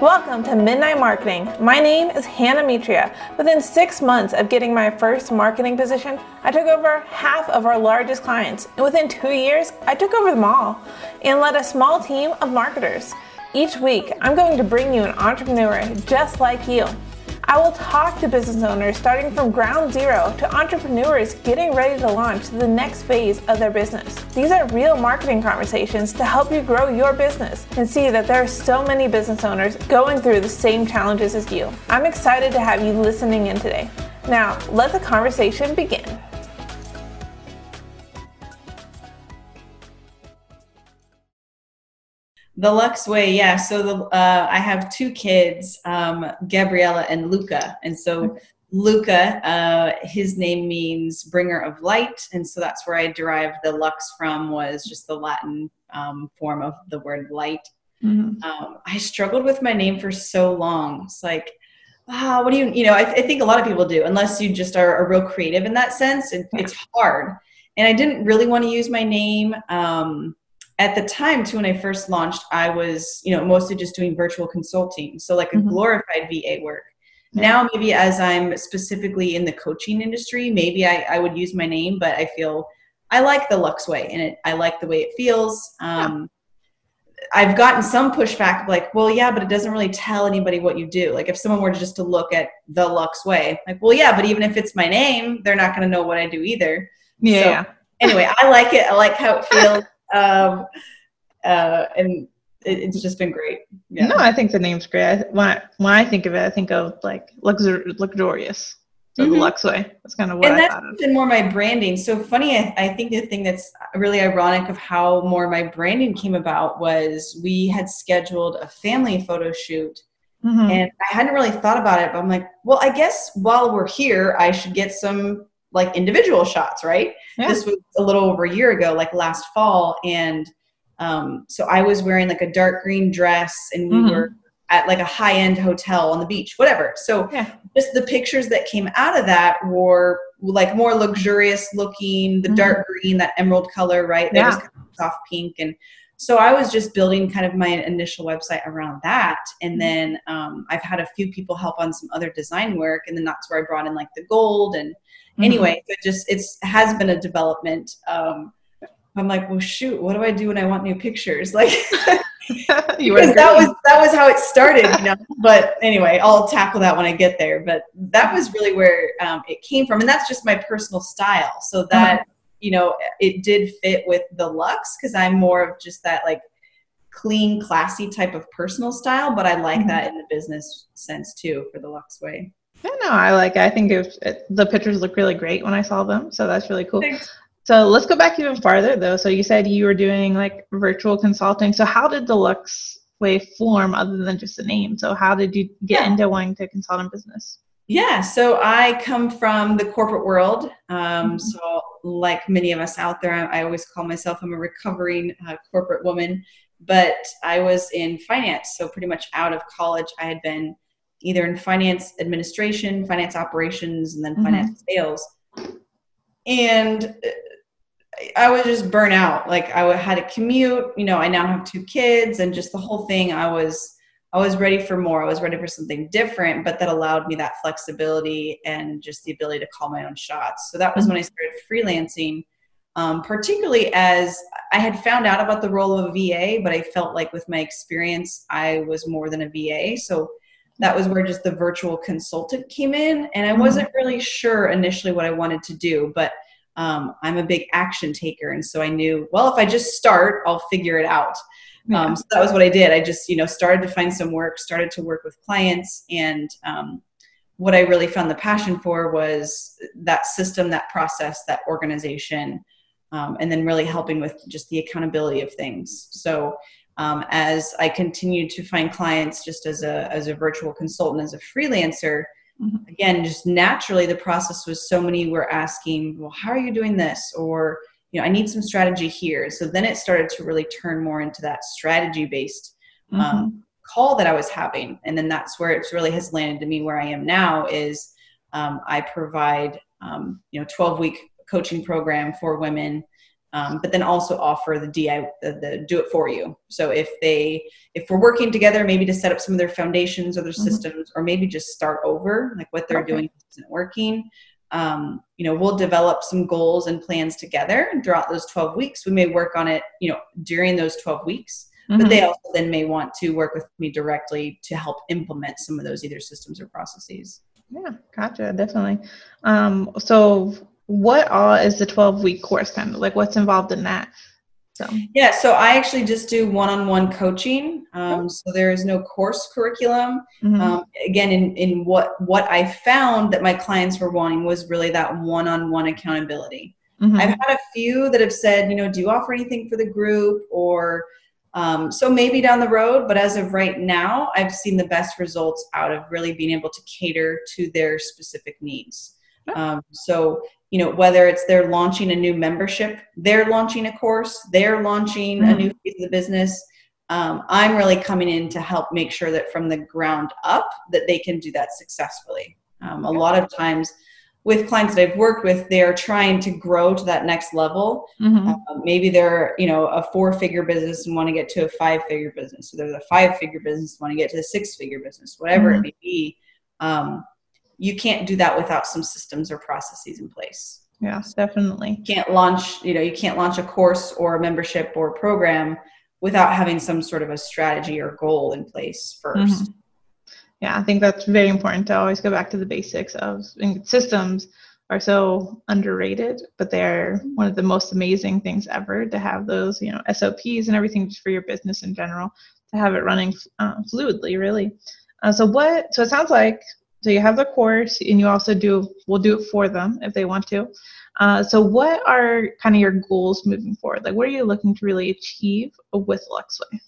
Welcome to Midnight Marketing. My name is Hannah Mitria. Within six months of getting my first marketing position, I took over half of our largest clients. And within two years, I took over them all and led a small team of marketers. Each week, I'm going to bring you an entrepreneur just like you. I will talk to business owners starting from ground zero to entrepreneurs getting ready to launch the next phase of their business. These are real marketing conversations to help you grow your business and see that there are so many business owners going through the same challenges as you. I'm excited to have you listening in today. Now, let the conversation begin. The Lux Way, yeah. So the, uh, I have two kids, um, Gabriella and Luca, and so Luca, uh, his name means bringer of light, and so that's where I derived the Lux from. Was just the Latin um, form of the word light. Mm-hmm. Um, I struggled with my name for so long. It's like, ah, what do you, you know? I, I, think a lot of people do, unless you just are a real creative in that sense. It, it's hard, and I didn't really want to use my name. Um, at the time too when i first launched i was you know mostly just doing virtual consulting so like a mm-hmm. glorified va work yeah. now maybe as i'm specifically in the coaching industry maybe I, I would use my name but i feel i like the lux way and it i like the way it feels um, yeah. I've gotten some pushback like, well, yeah, but it doesn't really tell anybody what you do. Like if someone were just to look at the Lux way, like, well, yeah, but even if it's my name, they're not going to know what I do either. Yeah. So, anyway, I like it. I like how it feels um, uh, and it, it's just been great. Yeah. No, I think the name's great. I, when I, when I think of it, I think of like luxur- luxurious. So mm-hmm. the Lux way. That's kind of what and I that's thought of. been more my branding. So funny. I, I think the thing that's really ironic of how more my branding came about was we had scheduled a family photo shoot. Mm-hmm. And I hadn't really thought about it, but I'm like, well, I guess while we're here, I should get some like individual shots, right? Yeah. This was a little over a year ago, like last fall, and um, so I was wearing like a dark green dress, and we mm-hmm. were at like a high end hotel on the beach, whatever. So yeah. just the pictures that came out of that were like more luxurious looking, the mm-hmm. dark green, that emerald color, right? There yeah. was kind of soft pink and so I was just building kind of my initial website around that. And mm-hmm. then um, I've had a few people help on some other design work. And then that's where I brought in like the gold and Mm-hmm. Anyway, it just it's has been a development. Um, I'm like, well, shoot, what do I do when I want new pictures? Like, because that was that was how it started, you know. but anyway, I'll tackle that when I get there. But that was really where um, it came from, and that's just my personal style. So that uh-huh. You know, it did fit with the Lux because I'm more of just that like clean, classy type of personal style. But I like mm-hmm. that in the business sense too for the Lux way. Yeah, no, I like. I think it, it, the pictures look really great when I saw them, so that's really cool. Thanks. So let's go back even farther, though. So you said you were doing like virtual consulting. So how did the Lux Way form, other than just a name? So how did you get yeah. into wanting to consult in business? Yeah, so I come from the corporate world. Um, mm-hmm. So, like many of us out there, I always call myself I'm a recovering uh, corporate woman. But I was in finance, so pretty much out of college, I had been either in finance administration, finance operations, and then mm-hmm. finance sales. And uh, I was just burnt out. Like I had a commute. You know, I now have two kids, and just the whole thing. I was I was ready for more. I was ready for something different, but that allowed me that flexibility and just the ability to call my own shots. So that was mm-hmm. when I started freelancing. Um, particularly as I had found out about the role of a VA, but I felt like with my experience, I was more than a VA. So that was where just the virtual consultant came in and i mm-hmm. wasn't really sure initially what i wanted to do but um, i'm a big action taker and so i knew well if i just start i'll figure it out yeah. um, so that was what i did i just you know started to find some work started to work with clients and um, what i really found the passion for was that system that process that organization um, and then really helping with just the accountability of things so um, as I continued to find clients just as a, as a virtual consultant, as a freelancer, mm-hmm. again, just naturally the process was so many were asking, well, how are you doing this? Or, you know, I need some strategy here. So then it started to really turn more into that strategy based um, mm-hmm. call that I was having. And then that's where it really has landed to me where I am now is um, I provide, um, you know, 12 week coaching program for women um, but then also offer the DI the, the, do it for you. So if they if we're working together, maybe to set up some of their foundations or their mm-hmm. systems, or maybe just start over, like what they're okay. doing isn't working. Um, you know, we'll develop some goals and plans together and throughout those 12 weeks. We may work on it, you know, during those 12 weeks, mm-hmm. but they also then may want to work with me directly to help implement some of those either systems or processes. Yeah, gotcha, definitely. Um, so what all is the 12 week course kind of like what's involved in that so yeah so i actually just do one-on-one coaching um, oh. so there is no course curriculum mm-hmm. um, again in, in what what i found that my clients were wanting was really that one-on-one accountability mm-hmm. i've had a few that have said you know do you offer anything for the group or um, so maybe down the road but as of right now i've seen the best results out of really being able to cater to their specific needs um, so you know whether it's they're launching a new membership they're launching a course they're launching mm-hmm. a new piece of the business um, i'm really coming in to help make sure that from the ground up that they can do that successfully um, a lot of times with clients that i've worked with they're trying to grow to that next level mm-hmm. uh, maybe they're you know a four figure business and want to get to a five figure business so they're the five figure business want to get to the six figure business whatever mm-hmm. it may be um, you can't do that without some systems or processes in place. Yes, definitely. You can't launch, you know, you can't launch a course or a membership or a program without having some sort of a strategy or goal in place 1st mm-hmm. Yeah, I think that's very important to always go back to the basics of systems are so underrated, but they're one of the most amazing things ever to have those, you know, SOPs and everything just for your business in general to have it running uh, fluidly, really. Uh, so what? So it sounds like so you have the course, and you also do we'll do it for them if they want to. Uh, so what are kind of your goals moving forward? Like, what are you looking to really achieve with Luxway?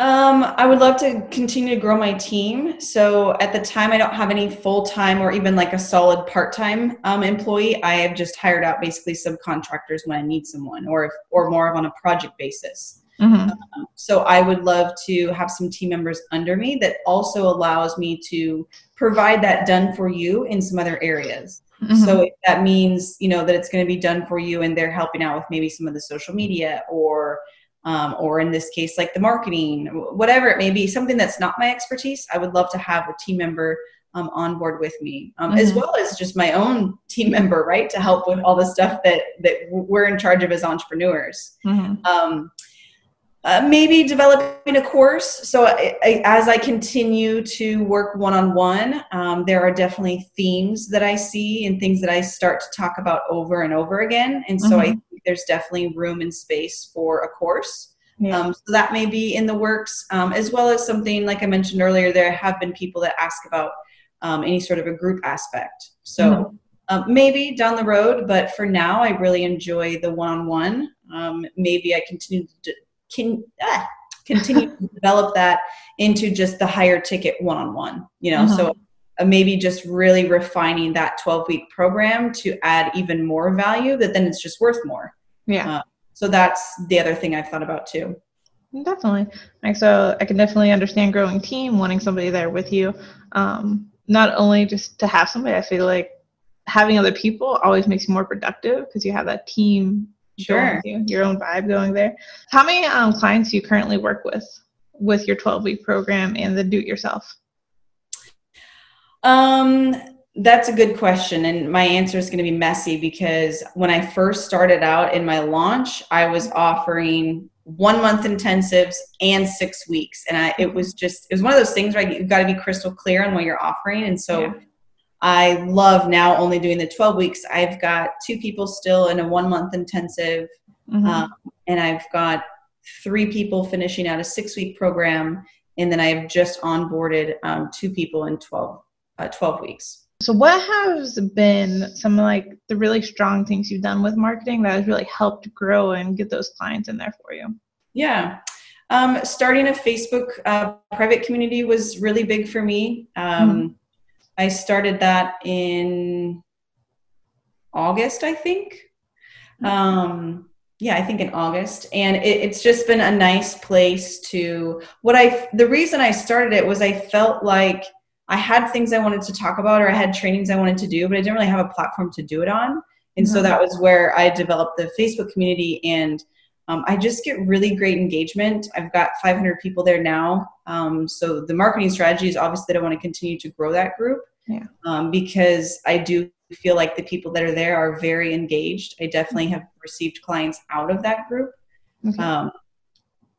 Um, I would love to continue to grow my team. So at the time, I don't have any full time or even like a solid part time um, employee. I have just hired out basically subcontractors when I need someone, or if, or more of on a project basis. Mm-hmm. Um, so I would love to have some team members under me that also allows me to provide that done for you in some other areas. Mm-hmm. So if that means you know that it's going to be done for you, and they're helping out with maybe some of the social media, or um, or in this case, like the marketing, whatever it may be, something that's not my expertise. I would love to have a team member um, on board with me, um, mm-hmm. as well as just my own team member, right, to help with all the stuff that that we're in charge of as entrepreneurs. Mm-hmm. Um, uh, maybe developing a course. So I, I, as I continue to work one on one, there are definitely themes that I see and things that I start to talk about over and over again. And so mm-hmm. I think there's definitely room and space for a course. Yeah. Um, so that may be in the works, um, as well as something like I mentioned earlier. There have been people that ask about um, any sort of a group aspect. So. Mm-hmm. Um, maybe down the road, but for now, I really enjoy the one-on-one. Um, maybe I continue to, can ah, continue to develop that into just the higher ticket one-on-one you know? Uh-huh. so uh, maybe just really refining that 12 week program to add even more value that then it's just worth more. Yeah. Uh, so that's the other thing i've thought about too. Definitely. Like so i can definitely understand growing team wanting somebody there with you. Um, not only just to have somebody i feel like having other people always makes you more productive because you have that team sure. You, your own vibe going there. How many um, clients do you currently work with with your 12 week program and the do it yourself um that's a good question and my answer is going to be messy because when i first started out in my launch i was offering one month intensives and six weeks and I, it was just it was one of those things right you've got to be crystal clear on what you're offering and so yeah. I love now only doing the 12 weeks. I've got two people still in a one month intensive, mm-hmm. um, and I've got three people finishing out a six week program, and then I've just onboarded um, two people in 12, uh, 12 weeks. So, what has been some of like the really strong things you've done with marketing that has really helped grow and get those clients in there for you? Yeah. Um, starting a Facebook uh, private community was really big for me. Um, mm-hmm I started that in August, I think. Um, yeah, I think in August, and it, it's just been a nice place to. What I the reason I started it was I felt like I had things I wanted to talk about, or I had trainings I wanted to do, but I didn't really have a platform to do it on. And so that was where I developed the Facebook community and um, I just get really great engagement. I've got 500 people there now. Um, so the marketing strategy is obviously that I want to continue to grow that group Yeah. um, because I do feel like the people that are there are very engaged. I definitely have received clients out of that group. Okay. Um,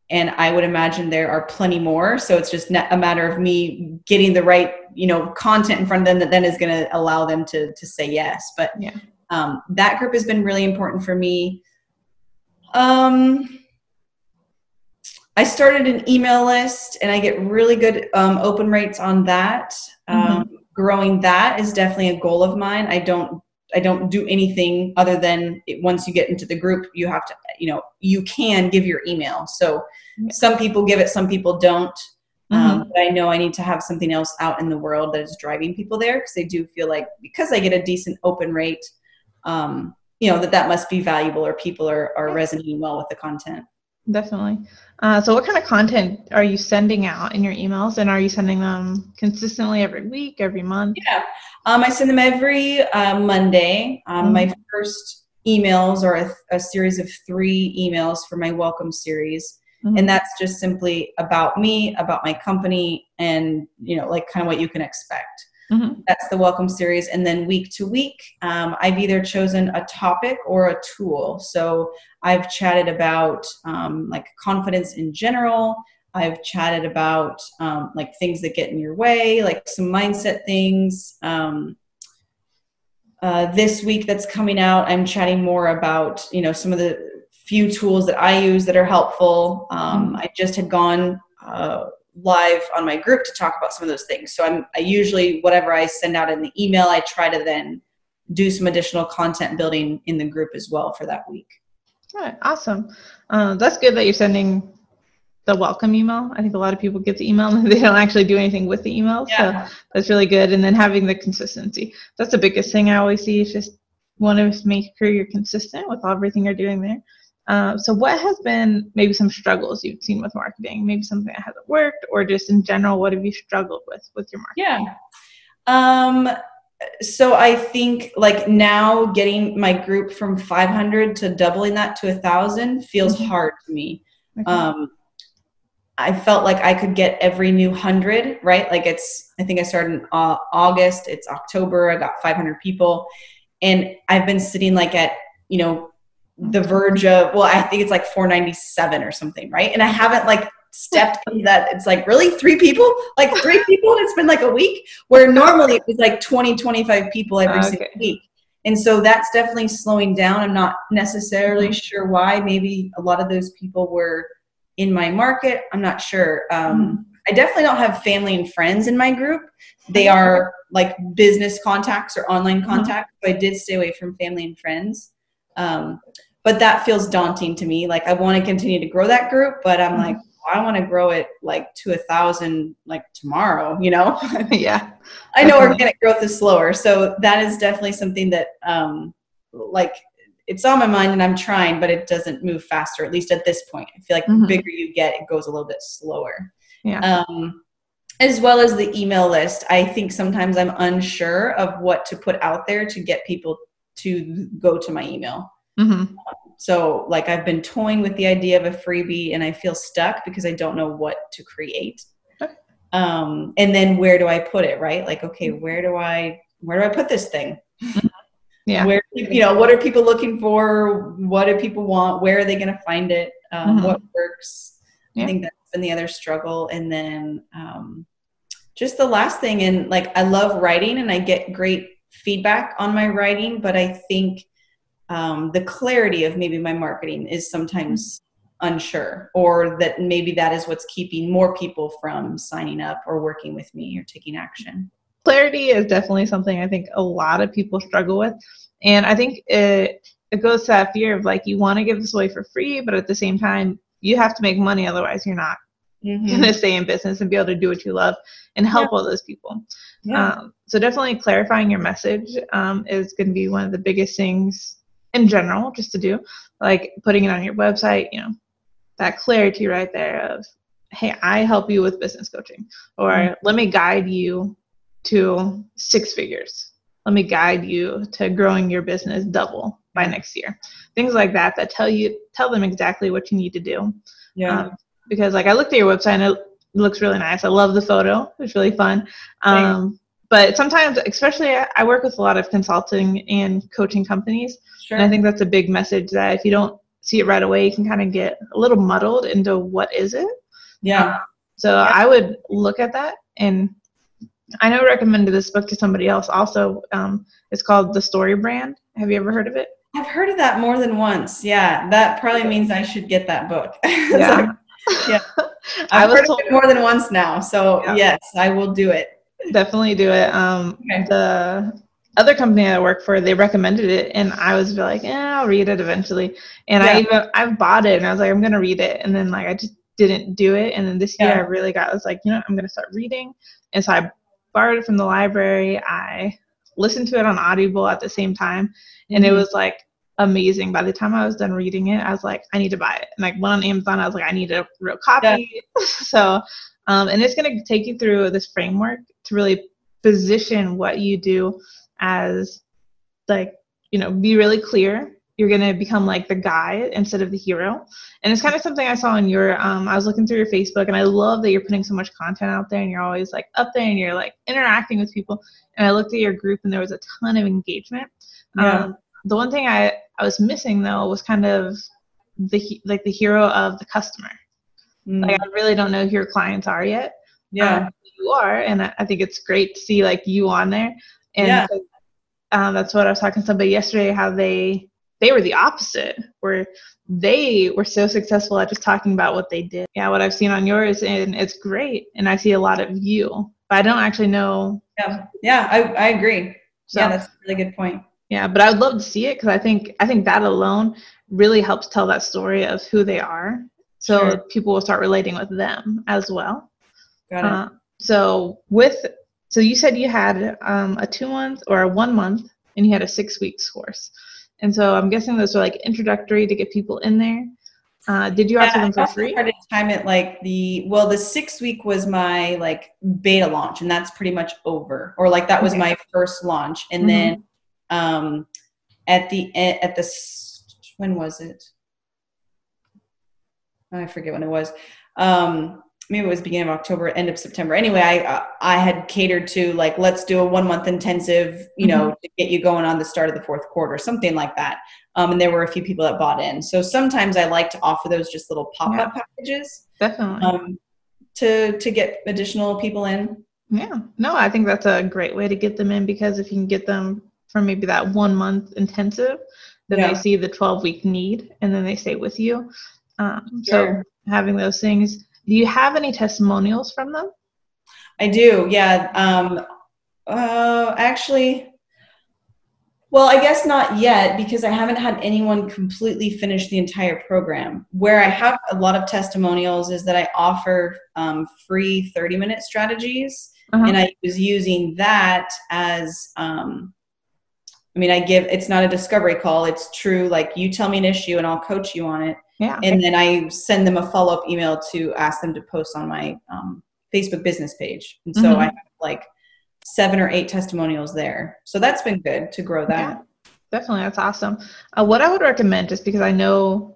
and I would imagine there are plenty more. So it's just a matter of me getting the right, you know, content in front of them that then is going to allow them to to say yes. But Yeah. um, that group has been really important for me. Um, I started an email list, and I get really good um, open rates on that. Um, Growing that is definitely a goal of mine. I don't I don't do anything other than it, once you get into the group, you have to, you know, you can give your email. So Yeah. some people give it, some people don't. Um, but I know I need to have something else out in the world that is driving people there because they do feel like because I get a decent open rate, um, you know, that that must be valuable or people are, are resonating well with the content. Definitely. Uh, so, what kind of content are you sending out in your emails, and are you sending them consistently every week, every month? Yeah, um, I send them every uh, Monday. Um, My first emails are a, a series of three emails for my welcome series. Mhm. and that's just simply about me about my company and you know like kind of what you can expect Mhm. that's the welcome series. And then week to week um, i've either chosen a topic or a tool. So i've chatted about um, like confidence in general. I've chatted about um, like things that get in your way like some mindset things. Um, uh, this week that's coming out i'm chatting more about you know some of the few tools that i use that are helpful. Um, i just had gone uh, live on my group to talk about some of those things so i'm i usually whatever i send out in the email i try to then do some additional content building in the group as well for that week All right, awesome. Uh, that's good that you're sending the welcome email. I think a lot of people get the email and they don't actually do anything with the email. Yeah. So that's really good. And then having the consistency. That's the biggest thing I always see is just want to make sure you're consistent with everything you're doing there. Uh, so what has been maybe some struggles you've seen with marketing? Maybe something that hasn't worked or just in general, what have you struggled with with your marketing? Yeah. Um, so I think like now getting my group from 500 to doubling that to a thousand feels Mhm. hard to me. Okay. Um, I felt like I could get every new hundred, right? Like it's, I think I started in uh, August, it's October, I got 500 people and I've been sitting like at, you know, the verge of, well, I think it's like 497 or something, right? And I haven't like stepped into that. It's like, really? Three people? Like three people? It's been like a week? Where normally it was like 20, 25 people every single week. And so that's definitely slowing down. I'm not necessarily sure why. Maybe a lot of those people were in my market. I'm not sure. Um, I definitely don't have family and friends in my group. They are like business contacts or online contacts. So I did stay away from family and friends. Um, but that feels daunting to me. Like I want to continue to grow that group, but I'm Mhm. like, I want to grow it like to a thousand like tomorrow, you know? yeah. I know Definitely. organic growth is slower. So that is definitely something that um like it's on my mind and I'm trying, but it doesn't move faster, at least at this point. I feel like Mhm. the bigger you get, it goes a little bit slower. Yeah. Um as well as the email list. I think sometimes I'm unsure of what to put out there to get people to go to my email. Hmm So, like, I've been toying with the idea of a freebie and I feel stuck because I don't know what to create. Okay. Um, and then where do I put it, right? Like, okay, where do I where do I put this thing? Yeah. Where you know, what are people looking for? What do people want? Where are they going to find it? Um, Mhm. What works? Yeah. I think that's been the other struggle. And then um, just the last thing, and like, I love writing and I get great feedback on my writing, but I think um, the clarity of maybe my marketing is sometimes unsure, or that maybe that is what's keeping more people from signing up or working with me or taking action. clarity is definitely something I think a lot of people struggle with. And I think it it goes to that fear of like you want to give this away for free, but at the same time you have to make money, otherwise you're not Mm-hmm. going to stay in business and be able to do what you love and help all those people. Um, so definitely clarifying your message um, is going to be one of the biggest things in general, just to do, like putting it on your website. You know, that clarity right there of, hey, I help you with business coaching, or Mhm. let me guide you to six figures. let me guide you to growing your business double by next year. Things like that that tell you tell them exactly what you need to do. Yeah. Um, because like I looked at your website and it looks really nice. I love the photo. It's really fun. Um, but sometimes, especially I work with a lot of consulting and coaching companies. Sure. And I think that's a big message that if you don't see it right away, you can kind of get a little muddled into what is it. Yeah. Um, so yeah. I would look at that and I know I recommended this book to somebody else also. Um, it's called The Story Brand. Have you ever heard of it? I've heard of that more than once. Yeah, that probably means I should get that book. Yeah. yeah. I've heard told- of it more than once now. So yeah. yes, I will do it. Definitely do it. Um, okay. The other company I work for, they recommended it, and I was like, "Yeah, I'll read it eventually." And yeah. I even I bought it, and I was like, "I'm gonna read it," and then like I just didn't do it. And then this year, yeah. I really got. I was like, you know, I'm gonna start reading, and so I borrowed it from the library. I listened to it on Audible at the same time, and mm-hmm. it was like amazing. By the time I was done reading it, I was like, I need to buy it. And like went on Amazon, I was like, I need a real copy. Yeah. so, um, and it's gonna take you through this framework to really position what you do as like you know be really clear. You're going to become like the guy instead of the hero. And it's kind of something i saw in your um, i was looking through your facebook and i love that you're putting so much content out there and you're always like up there and you're like interacting with people. And i looked at your group and there was a ton of engagement. Yeah. Um, the one thing i i was missing though was kind of the like the hero of the customer. Mm. like i really don't know who your clients are yet yeah. um, you are and I, I, think it's great to see like you on there. And yeah. um, that's what i was talking to somebody yesterday how they they were the opposite where they were so successful at just talking about what they did. Yeah what i've seen on yours and it's great and i see a lot of you but i don't actually know yeah yeah i, I agree. So, yeah that's a really good point. Yeah but i would love to see it because i think i think that alone really helps tell that story of who they are. So sure. people will start relating with them as well Got it. Uh, so with so you said you had um, a two month or a one month and you had a six weeks course and so i'm guessing those were like introductory to get people in there uh, did you offer yeah, them for free? I time it like the well, the six week was my like beta launch, and that's pretty much over. Or like that was okay. my first launch, and mm-hmm. then um, at the at the when was it? I forget when it was. Um, maybe it was beginning of October, end of September. Anyway, I uh, I had catered to like let's do a one month intensive, you know, mm-hmm. to get you going on the start of the fourth quarter, something like that. Um, and there were a few people that bought in. So sometimes I like to offer those just little pop up yeah, packages, definitely, um, to to get additional people in. Yeah, no, I think that's a great way to get them in because if you can get them from maybe that one month intensive, then yeah. they see the 12 week need and then they stay with you. Um, sure. So having those things do you have any testimonials from them? I do, yeah. Um, uh, actually, well, I guess not yet because I haven't had anyone completely finish the entire program. Where I have a lot of testimonials is that I offer um, free 30 minute strategies. Uh-huh. And I was using that as, um, I mean, I give, it's not a discovery call. It's true. Like you tell me an issue and I'll coach you on it. Yeah. And then I send them a follow up email to ask them to post on my um, Facebook business page. And so mm-hmm. I have like seven or eight testimonials there. So that's been good to grow that. Yeah, definitely. That's awesome. Uh, what I would recommend, just because I know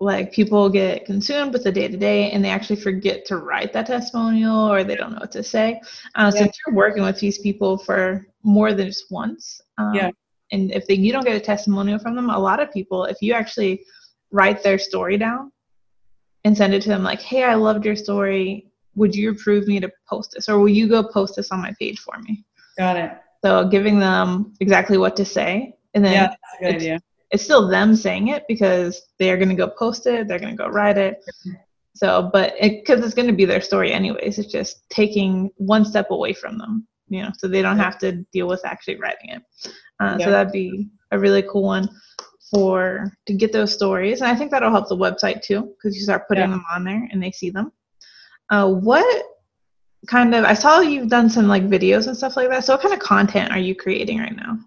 like people get consumed with the day to day and they actually forget to write that testimonial or they don't know what to say. Uh, yeah. Since you're working with these people for more than just once, um, yeah. and if they, you don't get a testimonial from them, a lot of people, if you actually write their story down and send it to them like, hey, I loved your story. Would you approve me to post this? Or will you go post this on my page for me? Got it. So giving them exactly what to say. And then yeah, that's a good it's, idea. It's still them saying it because they're going to go post it, they're going to go write it. So, but because it, it's going to be their story anyways, it's just taking one step away from them, you know, so they don't have to deal with actually writing it. Uh, yeah. So that'd be a really cool one for to get those stories and i think that'll help the website too because you start putting yeah. them on there and they see them uh, what kind of i saw you've done some like videos and stuff like that so what kind of content are you creating right now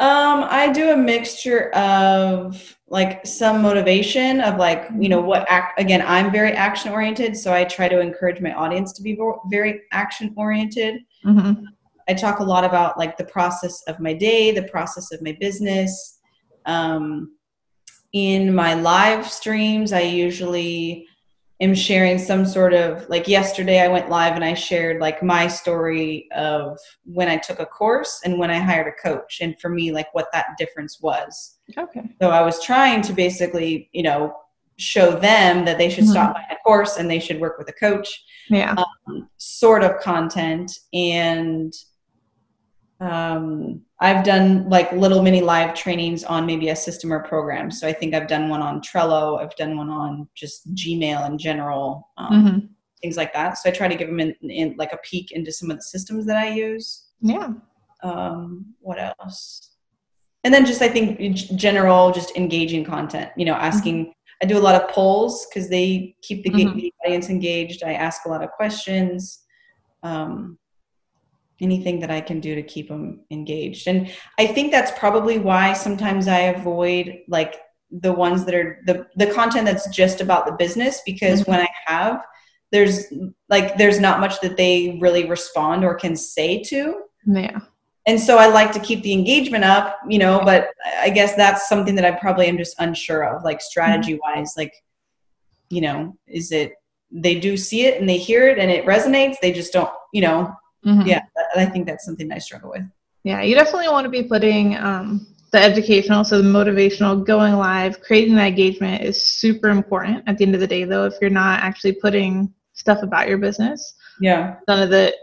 um, I do a mixture of like some motivation of like, you know, what act again, I'm very action oriented, so I try to encourage my audience to be very action oriented. Mm-hmm I talk a lot about like the process of my day, the process of my business. Um, in my live streams, I usually am sharing some sort of like yesterday I went live and I shared like my story of when I took a course and when I hired a coach and for me like what that difference was. Okay. So I was trying to basically, you know, show them that they should mm-hmm. stop by a course and they should work with a coach. Yeah. Um, sort of content and um, I've done like little mini live trainings on maybe a system or program. So I think I've done one on Trello. I've done one on just Gmail in general, um, mm-hmm. things like that. So I try to give them in, in, like a peek into some of the systems that I use. Yeah. Um, what else? And then just I think general, just engaging content. You know, asking. Mm-hmm. I do a lot of polls because they keep the, mm-hmm. the, audience engaged. I ask a lot of questions. Um, anything that I can do to keep them engaged. And I think that's probably why sometimes I avoid like the ones that are the the content that's just about the business because mm-hmm. when I have there's like there's not much that they really respond or can say to. Yeah. And so I like to keep the engagement up, you know, but I guess that's something that I probably am just unsure of, like strategy wise, like, you know, is it they do see it and they hear it and it resonates, they just don't, you know, Mm-hmm. Yeah, I think that's something I struggle with. Yeah, you definitely want to be putting um, the educational, so the motivational, going live, creating that engagement is super important. At the end of the day, though, if you're not actually putting stuff about your business, yeah, none of the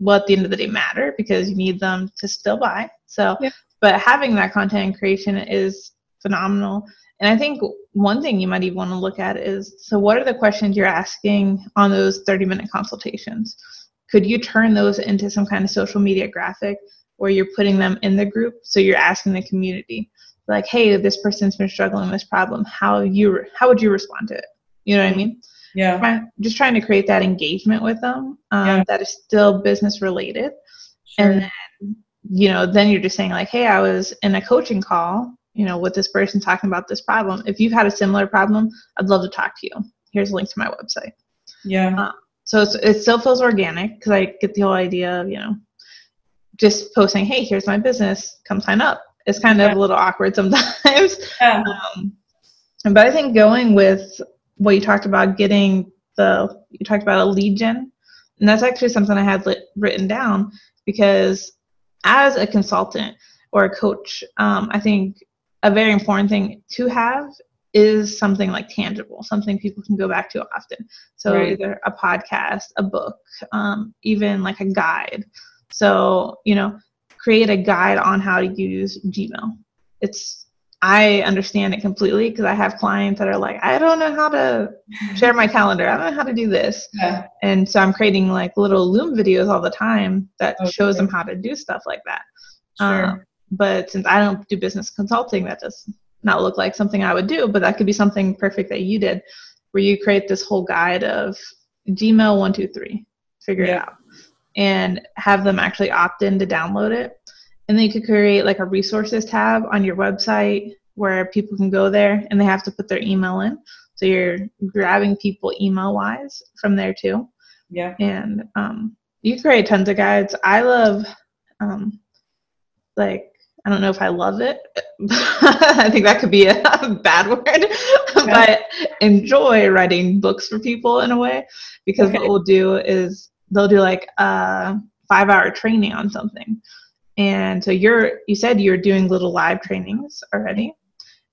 well at the end of the day matter because you need them to still buy. So, yeah. but having that content creation is phenomenal. And I think one thing you might even want to look at is so what are the questions you're asking on those 30 minute consultations? Could you turn those into some kind of social media graphic where you're putting them in the group? So you're asking the community like hey this person's been struggling with this problem. How you how would you respond to it? You know what i mean? Yeah. Just trying to create that engagement with them um, yeah. that is still business related. Sure. and then you know then you're just saying like hey i was in a coaching call you know with this person talking about this problem. If you've had a similar problem i'd love to talk to you. Here's a link to my website. Yeah. Uh, so it still feels organic because I get the whole idea of, you know, just posting, hey, here's my business, come sign up. It's kind of yeah. a little awkward sometimes. Yeah. Um, but I think going with what you talked about, getting the, you talked about a lead gen, and that's actually something I had lit, written down because as a consultant or a coach, um, I think a very important thing to have is something like tangible, something people can go back to often. So right. either a podcast, a book, um, even like a guide. So you know, create a guide on how to use Gmail. It's I understand it completely because I have clients that are like, I don't know how to share my calendar. I don't know how to do this. Yeah. And so I'm creating like little Loom videos all the time that okay. shows them how to do stuff like that. Sure. Um, but since I don't do business consulting, that just not look like something I would do, but that could be something perfect that you did, where you create this whole guide of Gmail one two three, figure yeah. it out, and have them actually opt in to download it. And then you could create like a resources tab on your website where people can go there and they have to put their email in. So you're grabbing people email wise from there too. Yeah. And um, you create tons of guides. I love um, like I don't know if I love it. I think that could be a bad word, yeah. but enjoy writing books for people in a way because okay. what we'll do is they'll do like a five hour training on something. And so you're, you said you're doing little live trainings already.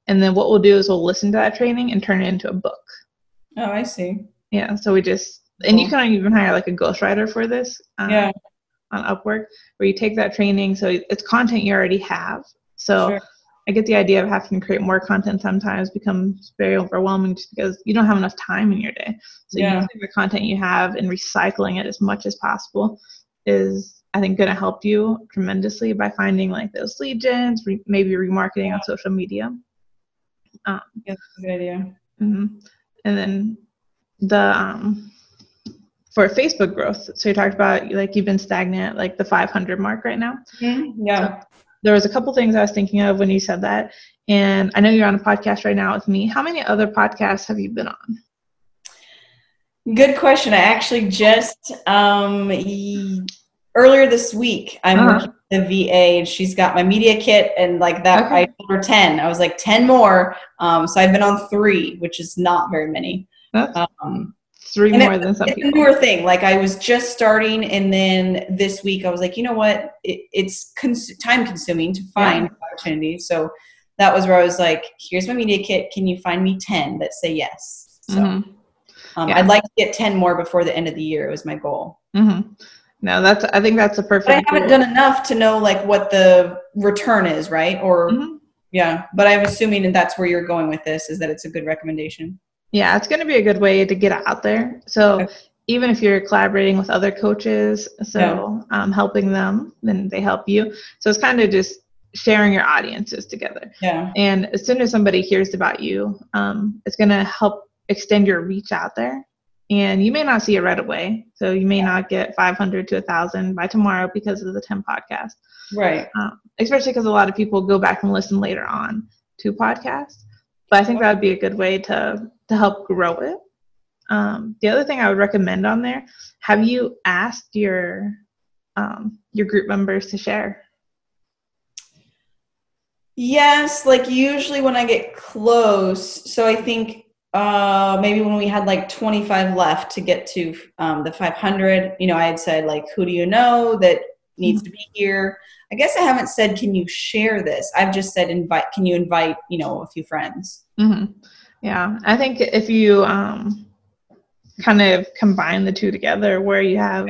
And then what we'll do is we'll listen to that training and turn it into a book. Oh, I see. Yeah. So we just, and you can even hire like a ghostwriter for this. Um, yeah on Upwork where you take that training. So it's content you already have. So sure. I get the idea of having to create more content sometimes becomes very overwhelming just because you don't have enough time in your day. So yeah. using the content you have and recycling it as much as possible is I think going to help you tremendously by finding like those lead gens, re- maybe remarketing yeah. on social media. Um, yeah, that's a good idea. Mm-hmm. And then the um, for Facebook growth. So you talked about like you've been stagnant like the 500 mark right now. Mm-hmm. Yeah. So there was a couple things I was thinking of when you said that, and I know you're on a podcast right now with me. How many other podcasts have you been on? Good question. I actually just um, earlier this week i'm Uh-huh. working with the va and she's got my media kit and like that Okay. i told her 10 i was like 10 more um, so i've been on three which is not very many um, three and more it- than some it's a people. newer thing like i was just starting and then this week i was like you know what it, it's cons- time consuming to find opportunities so that was where i was like here's my media kit can you find me 10 that say yes so Mhm. um, Yeah. i'd like to get 10 more before the end of the year It was my goal hmm No, that's. I think that's a perfect. but i haven't goal. done enough to know like what the return is right or Mhm. yeah but i'm assuming that that's where you're going with this is that it's a good recommendation Yeah, it's going to be a good way to get out there. So Okay. even if you're collaborating with other coaches, so um, helping them, then they help you. So it's kind of just sharing your audiences together. yeah And as soon as somebody hears about you, um, it's going to help extend your reach out there. And you may not see it right away. So you may not get 500 to 1,000 by tomorrow because of the 10 podcast, right um, especially because a lot of people go back and listen later on to podcasts. But I think that would be a good way to, to help grow it. Um, the other thing I would recommend on there, have you asked your um, your group members to share? Yes, like usually when I get close. So I think uh, maybe when we had like 25 left to get to um, the 500, you know, I had said like, who do you know that needs to be here? I guess I haven't said, can you share this? I've just said, invite. Can you invite, you know, a few friends? hmm Yeah, I think if you um, kind of combine the two together, where you have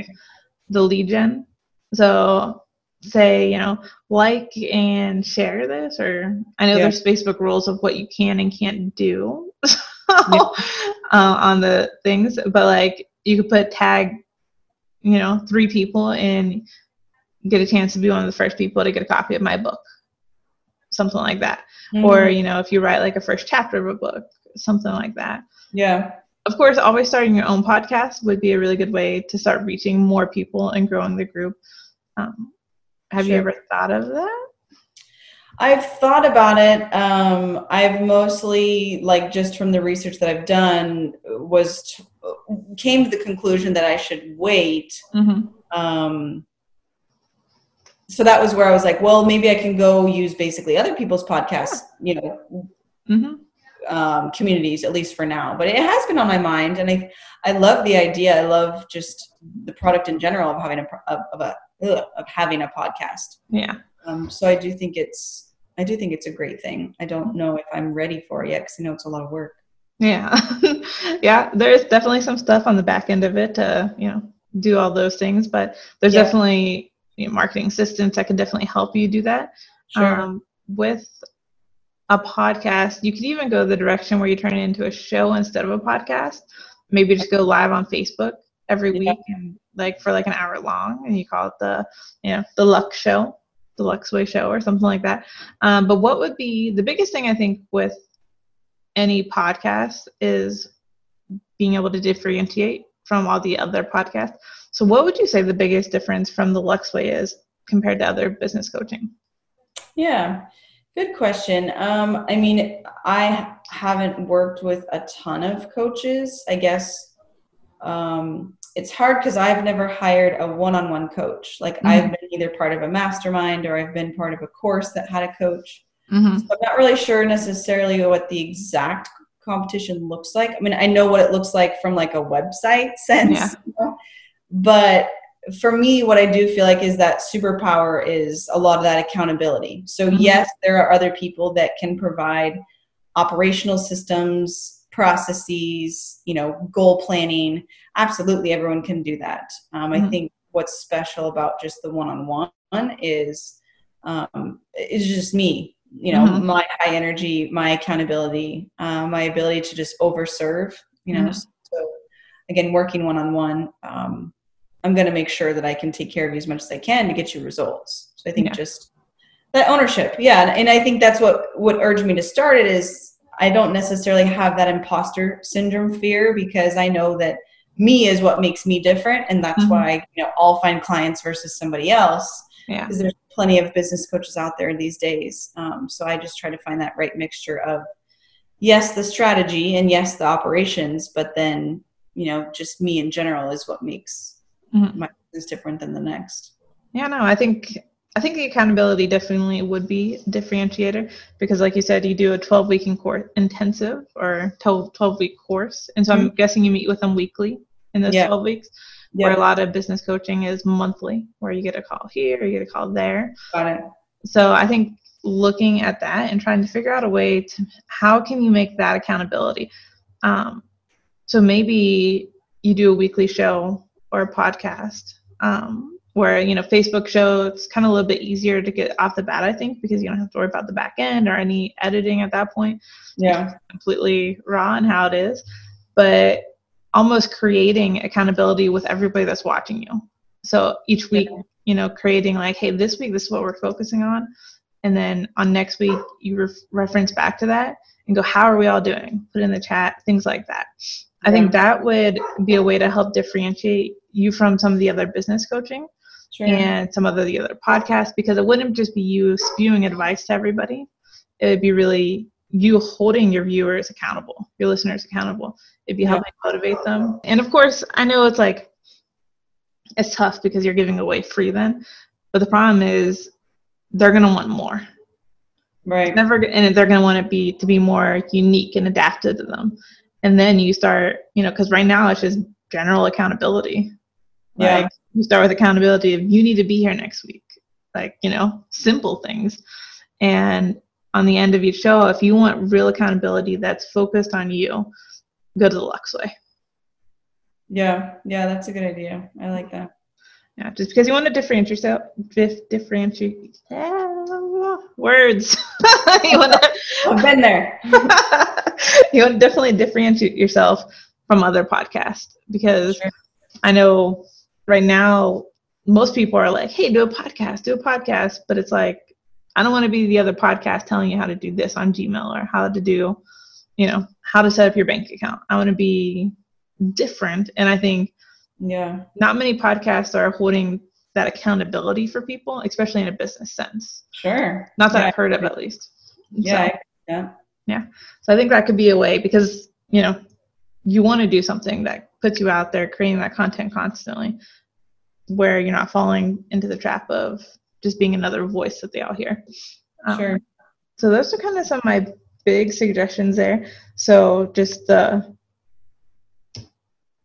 the lead gen, so say you know like and share this, or I know Yeah. there's Facebook rules of what you can and can't do Yeah. uh, on the things, but like you could put tag, you know, three people and get a chance to be one of the first people to get a copy of my book, something like that. Or Mhm. you know if you write like a first chapter of a book something like that. Yeah, of course always starting your own podcast would be a really good way to start reaching more people and growing the group. Um, have you ever thought of that? I've thought about it. Um, I've mostly like just from the research that I've done was t- came to the conclusion that I should wait mm-hmm. um, so that was where I was like, well, maybe I can go use basically other people's podcasts, you know, Mm-hmm. um, communities at least for now. But it has been on my mind, and I I love the idea. I love just the product in general of having a of, of a ugh, of having a podcast. yeah Um, so I do think it's I do think it's a great thing. I don't know if I'm ready for it yet because I know it's a lot of work. yeah yeah there's definitely some stuff on the back end of it to you know do all those things but there's Yeah. definitely you know, marketing assistants that can definitely help you do that Um, with a podcast, you could even go the direction where you turn it into a show instead of a podcast. Maybe just go live on Facebook every Yeah. week and like for like an hour long, and you call it the you know the Lux Show, the Luxway Show, or something like that. Um, but what would be the biggest thing I think with any podcast is being able to differentiate from all the other podcasts. So, what would you say the biggest difference from the Lux Way is compared to other business coaching? Yeah, good question. Um, I mean, I haven't worked with a ton of coaches. I guess um, it's hard because I've never hired a one-on-one coach. Like I've been either part of a mastermind or I've been part of a course that had a coach. Mm-hmm. So I'm not really sure necessarily what the exact competition looks like. I mean, I know what it looks like from like a website sense, Yeah. you know? But for me, what I do feel like is that superpower is a lot of that accountability. So Mhm. yes, there are other people that can provide operational systems, processes, you know, goal planning. Absolutely, everyone can do that. Um, I Mhm. think what's special about just the one-on-one is um, is just me. You know, Mhm. my high energy, my accountability, uh, my ability to just overserve. You know, Mhm. so again, working one-on-one. Um, I'm going to make sure that I can take care of you as much as I can to get you results. So I think Yeah. just that ownership, yeah, and, I think that's what what urged me to start it is I don't necessarily have that imposter syndrome fear because I know that me is what makes me different, and that's Mhm. why you know I'll find clients versus somebody else Yeah. because there's plenty of business coaches out there these days. Um, so I just try to find that right mixture of yes, the strategy and yes, the operations, but then you know just me in general is what makes mm-hmm. my is different than the next. Yeah, no, I think I think the accountability definitely would be differentiator because, like you said, you do a 12 week in course intensive or 12, 12 week course. And so mm-hmm. I'm guessing you meet with them weekly in those yeah. 12 weeks, yeah. where a lot of business coaching is monthly, where you get a call here, you get a call there. Got it. So I think looking at that and trying to figure out a way to how can you make that accountability. Um, so maybe you do a weekly show or a podcast. Um, where you know facebook show it's kind of a little bit easier to get off the bat i think because you don't have to worry about the back end or any editing at that point yeah completely raw and how it is but almost creating accountability with everybody that's watching you so each week yeah. you know creating like hey this week this is what we're focusing on and then on next week you re- reference back to that and go how are we all doing put in the chat things like that yeah. i think that would be a way to help differentiate you from some of the other business coaching sure. and some of the other podcasts because it wouldn't just be you spewing advice to everybody. It would be really you holding your viewers accountable, your listeners accountable. It'd be helping yeah. motivate them. And of course, I know it's like it's tough because you're giving away free then, but the problem is they're gonna want more. Right. It's never and they're gonna want to be to be more unique and adapted to them. And then you start, you know, because right now it's just general accountability. Yeah. Like, you start with accountability of you need to be here next week. Like you know simple things. And on the end of each show if you want real accountability that's focused on you go to the Lux Way yeah. Yeah that's a good idea. I like that. Yeah just because you want to differentiate yourself differentiate words. You want to i've been there. You want to definitely differentiate yourself from other podcasts because sure. i know right now most people are like, hey, do a podcast, do a podcast. But it's like, I don't want to be the other podcast telling you how to do this on Gmail or how to do, you know, how to set up your bank account. I want to be different. And I think, yeah, not many podcasts are holding that accountability for people, especially in a business sense. Sure. Not that yeah. I've heard of at least. Yeah. So, yeah. Yeah. So I think that could be a way because, you know, you want to do something that puts you out there creating that content constantly where you're not falling into the trap of just being another voice that they all hear. Um, sure. So those are kind of some of my big suggestions there. So just the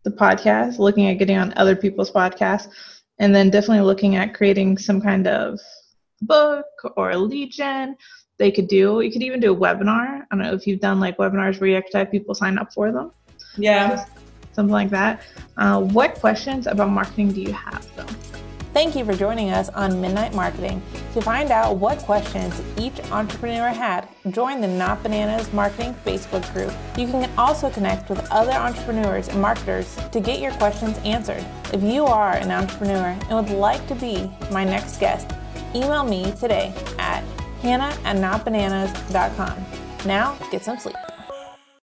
the podcast, looking at getting on other people's podcasts, and then definitely looking at creating some kind of book or a gen they could do. You could even do a webinar. I don't know if you've done like webinars where you actually have people sign up for them. Yeah something like that. Uh, what questions about marketing do you have though? Thank you for joining us on Midnight Marketing. To find out what questions each entrepreneur had, join the Not Bananas Marketing Facebook group. You can also connect with other entrepreneurs and marketers to get your questions answered. If you are an entrepreneur and would like to be my next guest, email me today at hannah at notbananas.com. Now, get some sleep.